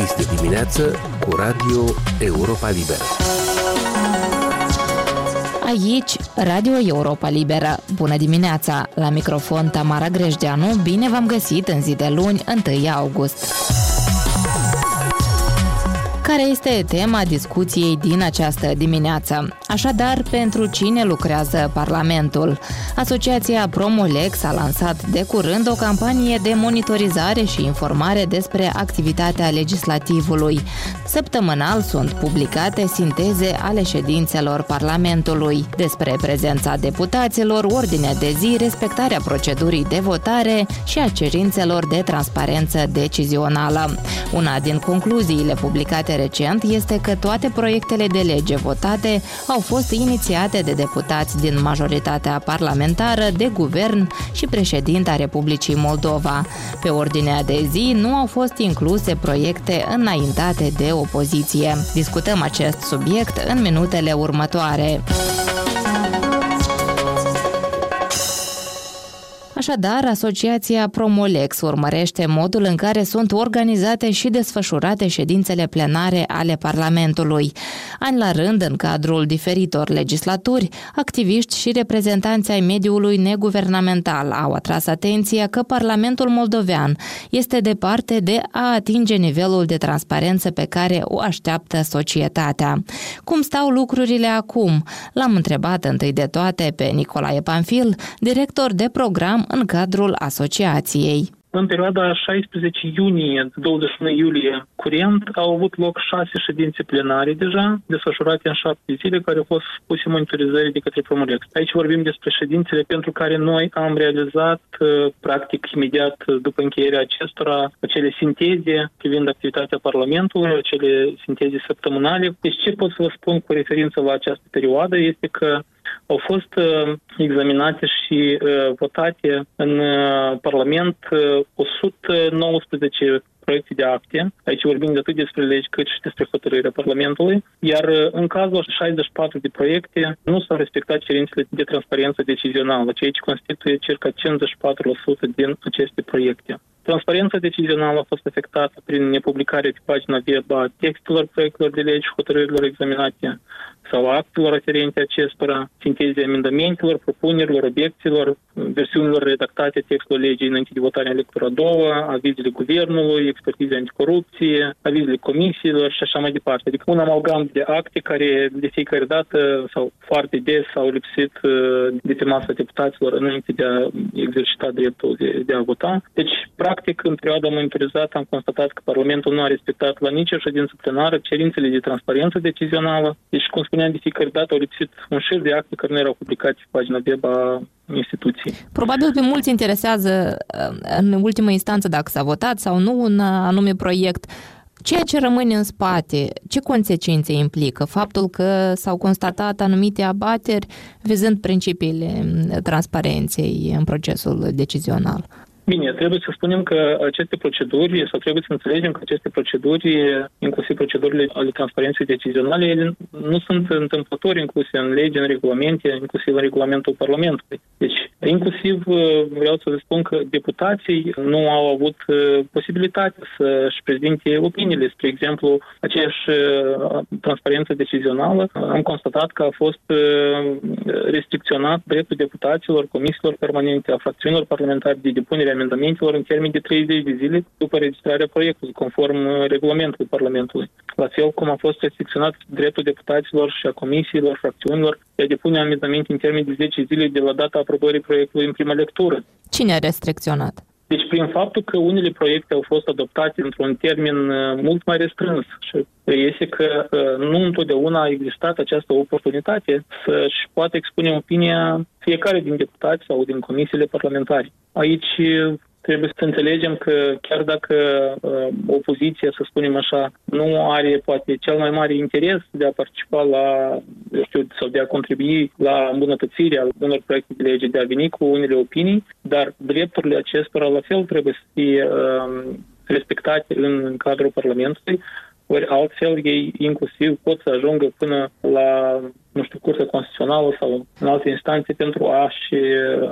Deschis de dimineață cu Radio Europa Liberă. Aici, Radio Europa Liberă. Bună dimineața! La microfon Tamara Grejdeanu, bine v-am găsit în zi de luni, 1 august care este tema discuției din această dimineață. Așadar, pentru cine lucrează Parlamentul? Asociația Promolex a lansat de curând o campanie de monitorizare și informare despre activitatea legislativului. Săptămânal sunt publicate sinteze ale ședințelor Parlamentului despre prezența deputaților, ordinea de zi, respectarea procedurii de votare și a cerințelor de transparență decizională. Una din concluziile publicate recent este că toate proiectele de lege votate au fost inițiate de deputați din majoritatea parlamentară, de guvern și președinta Republicii Moldova. Pe ordinea de zi nu au fost incluse proiecte înaintate de opoziție. Discutăm acest subiect în minutele următoare. Așadar, Asociația Promolex urmărește modul în care sunt organizate și desfășurate ședințele plenare ale Parlamentului. Ani la rând, în cadrul diferitor legislaturi, activiști și reprezentanți ai mediului neguvernamental au atras atenția că Parlamentul moldovean este departe de a atinge nivelul de transparență pe care o așteaptă societatea. Cum stau lucrurile acum? L-am întrebat întâi de toate pe Nicolae Panfil, director de program în cadrul asociației. În perioada 16 iunie-21 iulie curent au avut loc șase ședințe plenare deja, desfășurate în șapte zile, care au fost puse monitorizări de către Promurex. Aici vorbim despre ședințele pentru care noi am realizat, uh, practic, imediat după încheierea acestora, acele sinteze privind activitatea Parlamentului, acele sinteze săptămânale. Deci ce pot să vă spun cu referință la această perioadă este că au fost uh, examinate și uh, votate în uh, Parlament 119 proiecte de acte. Aici vorbim de atât despre legi cât și despre hotărârea Parlamentului. Iar în cazul 64 de proiecte nu s-au respectat cerințele de transparență decizională, ceea ce constituie circa 54% din aceste proiecte. Transparența decizională a fost afectată prin nepublicarea pe pagina web a textelor proiectelor de legi și hotărârilor examinate sau actelor aferente acestora, sinteze amendamentelor, propunerilor, obiecțiilor, versiunilor redactate textul legii înainte de votarea în lectura a doua, avizele guvernului, expertize anticorupție, avizele comisiilor și așa mai departe. Adică un amalgam de acte care de fiecare dată sau foarte des au lipsit uh, de pe masa deputaților înainte de a exercita dreptul de, de a vota. Deci, practic, în perioada monitorizată am constatat că Parlamentul nu a respectat la nicio ședință plenară cerințele de transparență decizională. Deci, cum spuneam, de fiecare dată au lipsit un șir de acte care nu erau publicați pe pagina web a instituției. Probabil pe mulți interesează uh, în ultimă instanță dacă s-a votat sau nu un anume proiect. Ceea ce rămâne în spate, ce consecințe implică? Faptul că s-au constatat anumite abateri vizând principiile transparenței în procesul decizional. Bine, trebuie să spunem că aceste proceduri, sau trebuie să înțelegem că aceste proceduri, inclusiv procedurile ale transparenței decizionale, ele nu sunt întâmplători incluse în lege, în regulamente, inclusiv în regulamentul Parlamentului. Deci, inclusiv vreau să vă spun că deputații nu au avut posibilitatea să-și prezinte opiniile. Spre exemplu, aceeași transparență decizională, am constatat că a fost restricționat dreptul deputaților, comisiilor permanente, a fracțiunilor parlamentare de depunere amendamentelor în termen de 30 de zile după registrarea proiectului, conform uh, regulamentului Parlamentului. La fel cum a fost restricționat dreptul deputaților și a comisiilor, fracțiunilor de a depune amendamente în termen de 10 zile de la data aprobării proiectului în prima lectură. Cine a restricționat? Deci prin faptul că unele proiecte au fost adoptate într-un termen uh, mult mai restrâns și este că uh, nu întotdeauna a existat această oportunitate să-și poată expune opinia fiecare din deputați sau din comisiile parlamentare. Aici trebuie să înțelegem că chiar dacă uh, opoziția, să spunem așa, nu are poate cel mai mare interes de a participa la, eu știu, sau de a contribui la îmbunătățirea unor proiecte de lege, de a veni cu unele opinii, dar drepturile acestora la fel trebuie să fie uh, respectate în cadrul Parlamentului ori altfel ei inclusiv pot să ajungă până la nu știu, Curtea Constituțională sau în alte instanțe pentru a-și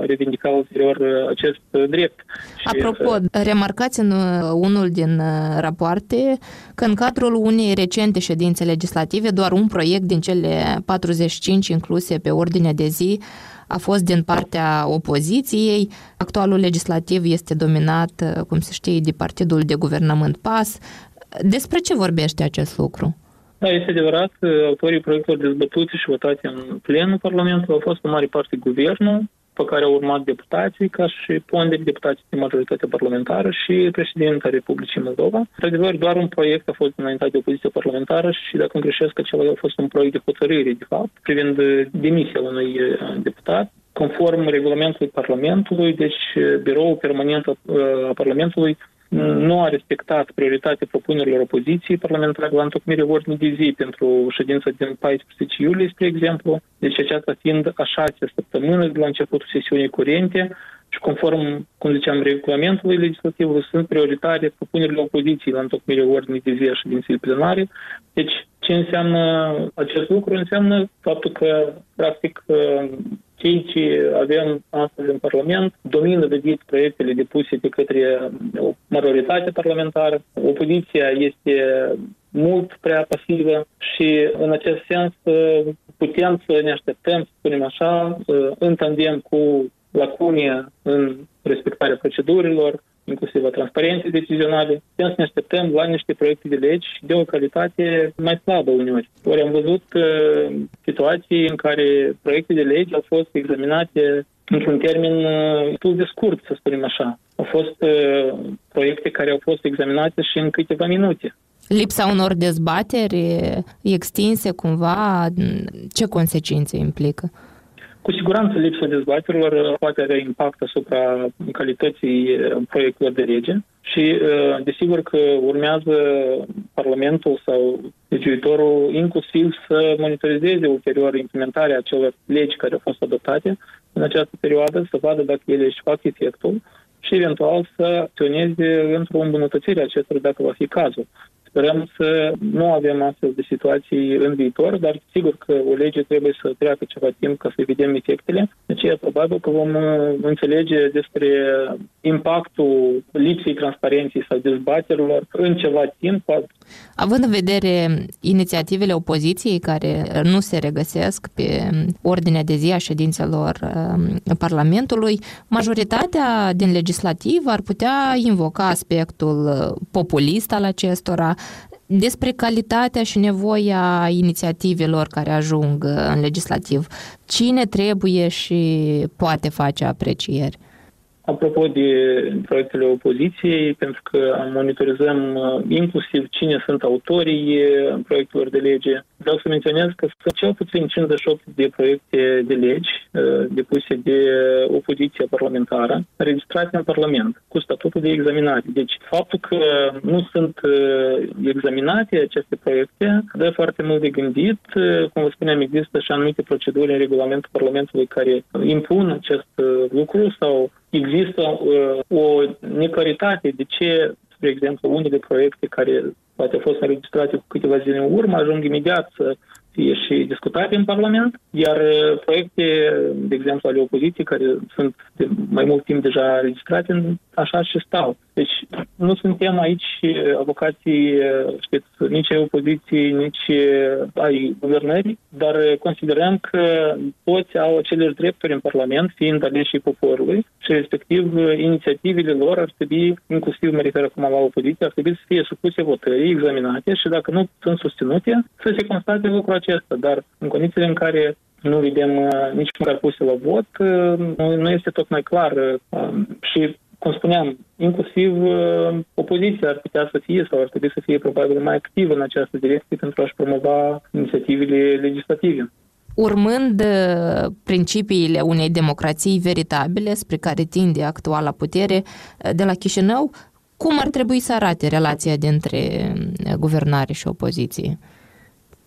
revindica ulterior acest drept. Apropo, remarcați în unul din rapoarte că în cadrul unei recente ședințe legislative doar un proiect din cele 45 incluse pe ordinea de zi a fost din partea opoziției. Actualul legislativ este dominat, cum se știe, de partidul de guvernământ PAS. Despre ce vorbește acest lucru? Da, este adevărat, autorii proiectelor dezbătute și votate în plenul Parlamentului au fost în mare parte guvernul, pe care au urmat deputații, ca și ponderi deputații de majoritate parlamentară și președinta Republicii Moldova. Într-adevăr, doar un proiect a fost înaintat de opoziție parlamentară și, dacă nu greșesc, acela a fost un proiect de hotărâre, de fapt, privind demisia unui deputat. Conform regulamentului Parlamentului, deci biroul permanent a Parlamentului nu a respectat prioritatea propunerilor opoziției parlamentare la întocmirea ordinii de zi pentru ședința din 14 iulie, spre exemplu. Deci aceasta fiind a șasea săptămână de la începutul sesiunii curente și conform, cum ziceam, regulamentului legislativ, sunt prioritare propunerile opoziției la întocmirea ordinii de zi a ședinței plenare. Deci ce înseamnă acest lucru? Înseamnă faptul că, practic, cei ce avem astăzi în Parlament domină de zi proiectele depuse de către o majoritate parlamentară. Opoziția este mult prea pasivă și în acest sens putem să ne așteptăm, să spunem așa, în tandem cu lacune în respectarea procedurilor, inclusiv a transparenței decizionale, putem să ne așteptăm la niște proiecte de legi de o calitate mai slabă uneori. Ori am văzut uh, situații în care proiecte de legi au fost examinate într-un termen uh, destul de scurt, să spunem așa. Au fost uh, proiecte care au fost examinate și în câteva minute. Lipsa unor dezbateri extinse cumva, ce consecințe implică? Cu siguranță lipsa dezbaterilor poate avea impact asupra calității uh, proiectelor de lege și uh, desigur că urmează Parlamentul sau legiuitorul inclusiv să monitorizeze ulterior implementarea acelor legi care au fost adoptate în această perioadă, să vadă dacă ele își fac efectul și eventual să acționeze într-o îmbunătățire a acestor dacă va fi cazul. Sperăm să nu avem astfel de situații în viitor, dar sigur că o lege trebuie să treacă ceva timp ca să vedem efectele. De aceea probabil că vom uh, înțelege despre impactul lipsei transparenței sau dezbaterilor în ceva timp. Având în vedere inițiativele opoziției care nu se regăsesc pe ordinea de zi a ședințelor uh, Parlamentului, majoritatea din legislativ ar putea invoca aspectul uh, populist al acestora, despre calitatea și nevoia inițiativelor care ajung în legislativ. Cine trebuie și poate face aprecieri? Apropo de proiectele opoziției, pentru că monitorizăm uh, inclusiv cine sunt autorii uh, proiectelor de lege, vreau să menționez că sunt cel puțin 58 de proiecte de legi uh, depuse de opoziția parlamentară, registrate în Parlament, cu statutul de examinare. Deci, faptul că nu sunt examinate aceste proiecte dă foarte mult de gândit. Cum vă spuneam, există și anumite proceduri în regulamentul Parlamentului care impun acest lucru sau există uh, o neclaritate de ce, spre exemplu, unele proiecte care poate au fost înregistrate cu câteva zile în urmă ajung imediat să fie și discutate în Parlament, iar uh, proiecte, de exemplu, ale opoziției, care sunt de mai mult timp deja registrate, așa și stau. Deci nu suntem aici avocații, știți, nici ai opoziției, nici ai guvernării, dar considerăm că toți au aceleași drepturi în Parlament, fiind aleși poporului și respectiv inițiativele lor ar trebui, inclusiv mă refer acum la opoziție, ar trebui să fie supuse votării, examinate și dacă nu sunt susținute, să se constate lucrul acesta. Dar în condițiile în care nu vedem nici măcar puse la vot, nu este tocmai clar și cum spuneam, inclusiv uh, opoziția ar putea să fie sau ar trebui să fie probabil mai activă în această direcție pentru a-și promova inițiativele legislative. Urmând uh, principiile unei democrații veritabile spre care tinde actuala putere uh, de la Chișinău, cum ar trebui să arate relația dintre guvernare și opoziție?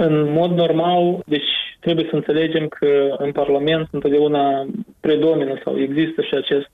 În mod normal, deci trebuie să înțelegem că în Parlament întotdeauna predomină sau există și acest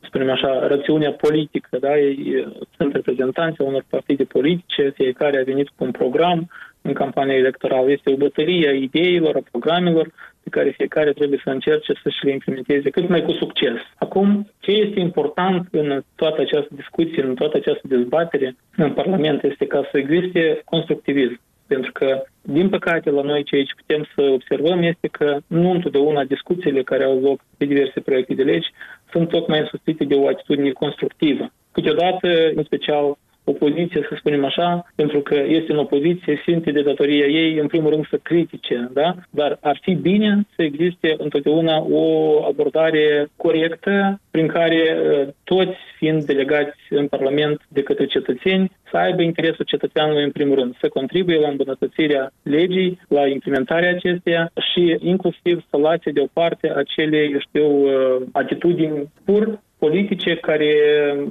spunem așa, rațiunea politică, da? Ei sunt reprezentanți unor partide politice, fiecare a venit cu un program în campania electorală. Este o bătălie a ideilor, a programelor pe care fiecare trebuie să încerce să și le implementeze cât mai cu succes. Acum, ce este important în toată această discuție, în toată această dezbatere în Parlament este ca să existe constructivism. Pentru că, din păcate, la noi ce aici putem să observăm este că nu întotdeauna discuțiile care au loc pe diverse proiecte de legi sunt tocmai însuțite de o atitudine constructivă. Câteodată, în special opoziție, să spunem așa, pentru că este în opoziție, simte de datoria ei, în primul rând, să critique, da? Dar ar fi bine să existe întotdeauna o abordare corectă prin care uh, toți fiind delegați în Parlament de către cetățeni să aibă interesul cetățeanului în primul rând, să contribuie la îmbunătățirea legii, la implementarea acesteia și inclusiv să lase deoparte acele, eu știu, uh, atitudini pur politice care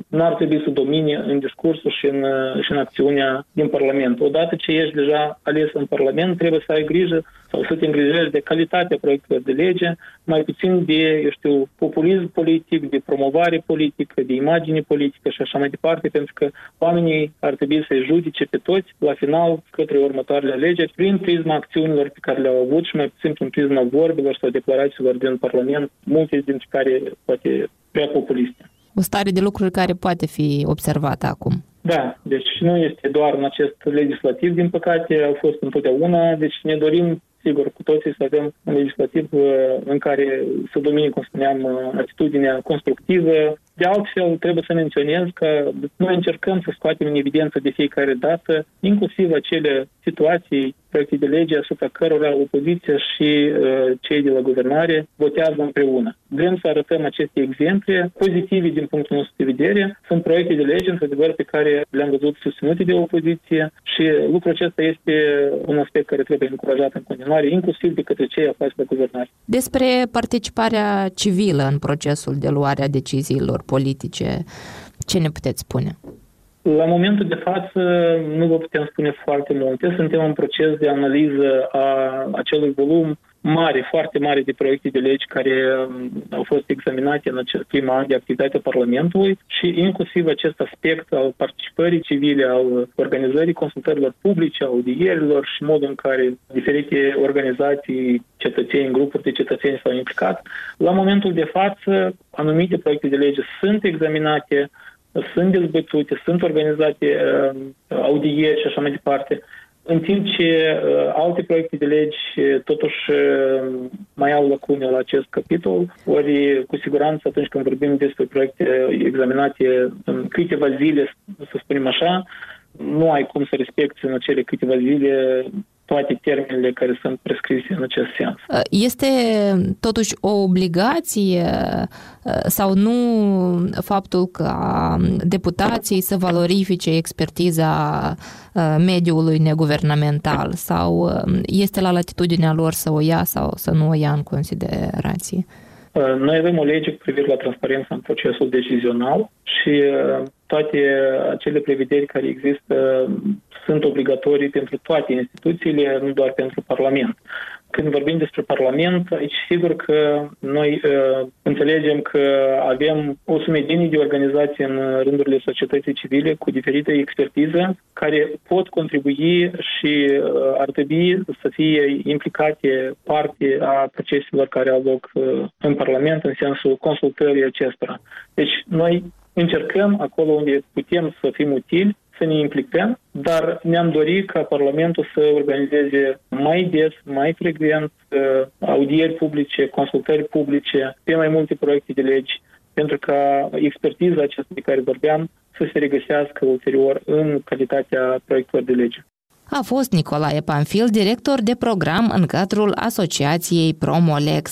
nu ar trebui să domine în discursul și în, și în acțiunea din Parlament. Odată ce ești deja ales în Parlament, trebuie să ai grijă sau să te îngrijești de calitatea proiectelor de lege, mai puțin de, eu știu, populism politic, de promovare politică, de imagine politică și așa mai departe, pentru că oamenii ar trebui să-i judice pe toți la final către următoarele alegeri prin prisma acțiunilor pe care le-au avut și mai puțin prin prisma vorbilor sau declarațiilor din Parlament, multe dintre care poate prea populiste. O stare de lucruri care poate fi observată acum. Da, deci nu este doar în acest legislativ, din păcate, au fost întotdeauna, deci ne dorim sigur, cu toții să avem un legislativ uh, în care să domine, cum spuneam, uh, atitudinea constructivă. De altfel, trebuie să menționez că noi încercăm să scoatem în evidență de fiecare dată, inclusiv acele situații, proiecte de lege asupra cărora opoziția și uh, cei de la guvernare votează împreună. Vrem să arătăm aceste exemple pozitive din punctul nostru de vedere. Sunt proiecte de lege, într-adevăr, pe care le-am văzut susținute de opoziție și lucrul acesta este un aspect care trebuie încurajat în continuare, inclusiv de către cei aflați pe guvernare. Despre participarea civilă în procesul de luare a deciziilor politice, ce ne puteți spune? La momentul de față nu vă putem spune foarte multe. Suntem în proces de analiză a acelui volum mare, foarte mare de proiecte de legi care um, au fost examinate în acest prim an de activitate a Parlamentului și inclusiv acest aspect al participării civile, al organizării consultărilor publice, audierilor și modul în care diferite organizații, cetățeni, grupuri de cetățeni s-au implicat. La momentul de față, anumite proiecte de lege sunt examinate, sunt dezbătute, sunt organizate uh, audieri și așa mai departe în timp ce uh, alte proiecte de legi uh, totuși uh, mai au lacune la acest capitol, ori cu siguranță atunci când vorbim despre proiecte examinate în câteva zile, să spunem așa, nu ai cum să respecti în acele câteva zile toate termenele care sunt prescrise în acest sens. Este totuși o obligație sau nu faptul că deputații să valorifice expertiza mediului neguvernamental sau este la latitudinea lor să o ia sau să nu o ia în considerație? Noi avem o lege cu privire la transparență în procesul decizional și toate acele prevederi care există sunt obligatorii pentru toate instituțiile, nu doar pentru Parlament. Când vorbim despre Parlament, aici sigur că noi uh, înțelegem că avem o sumedenie de organizații în rândurile societății civile cu diferite expertize care pot contribui și uh, ar trebui să fie implicate parte a proceselor care au loc uh, în Parlament în sensul consultării acestora. Deci noi încercăm acolo unde putem să fim utili să ne implicăm, dar ne-am dorit ca Parlamentul să organizeze mai des, mai frecvent uh, audieri publice, consultări publice pe mai multe proiecte de legi, pentru ca expertiza aceasta de care vorbeam să se regăsească ulterior în calitatea proiectelor de lege a fost Nicolae Panfil, director de program în cadrul Asociației Promolex.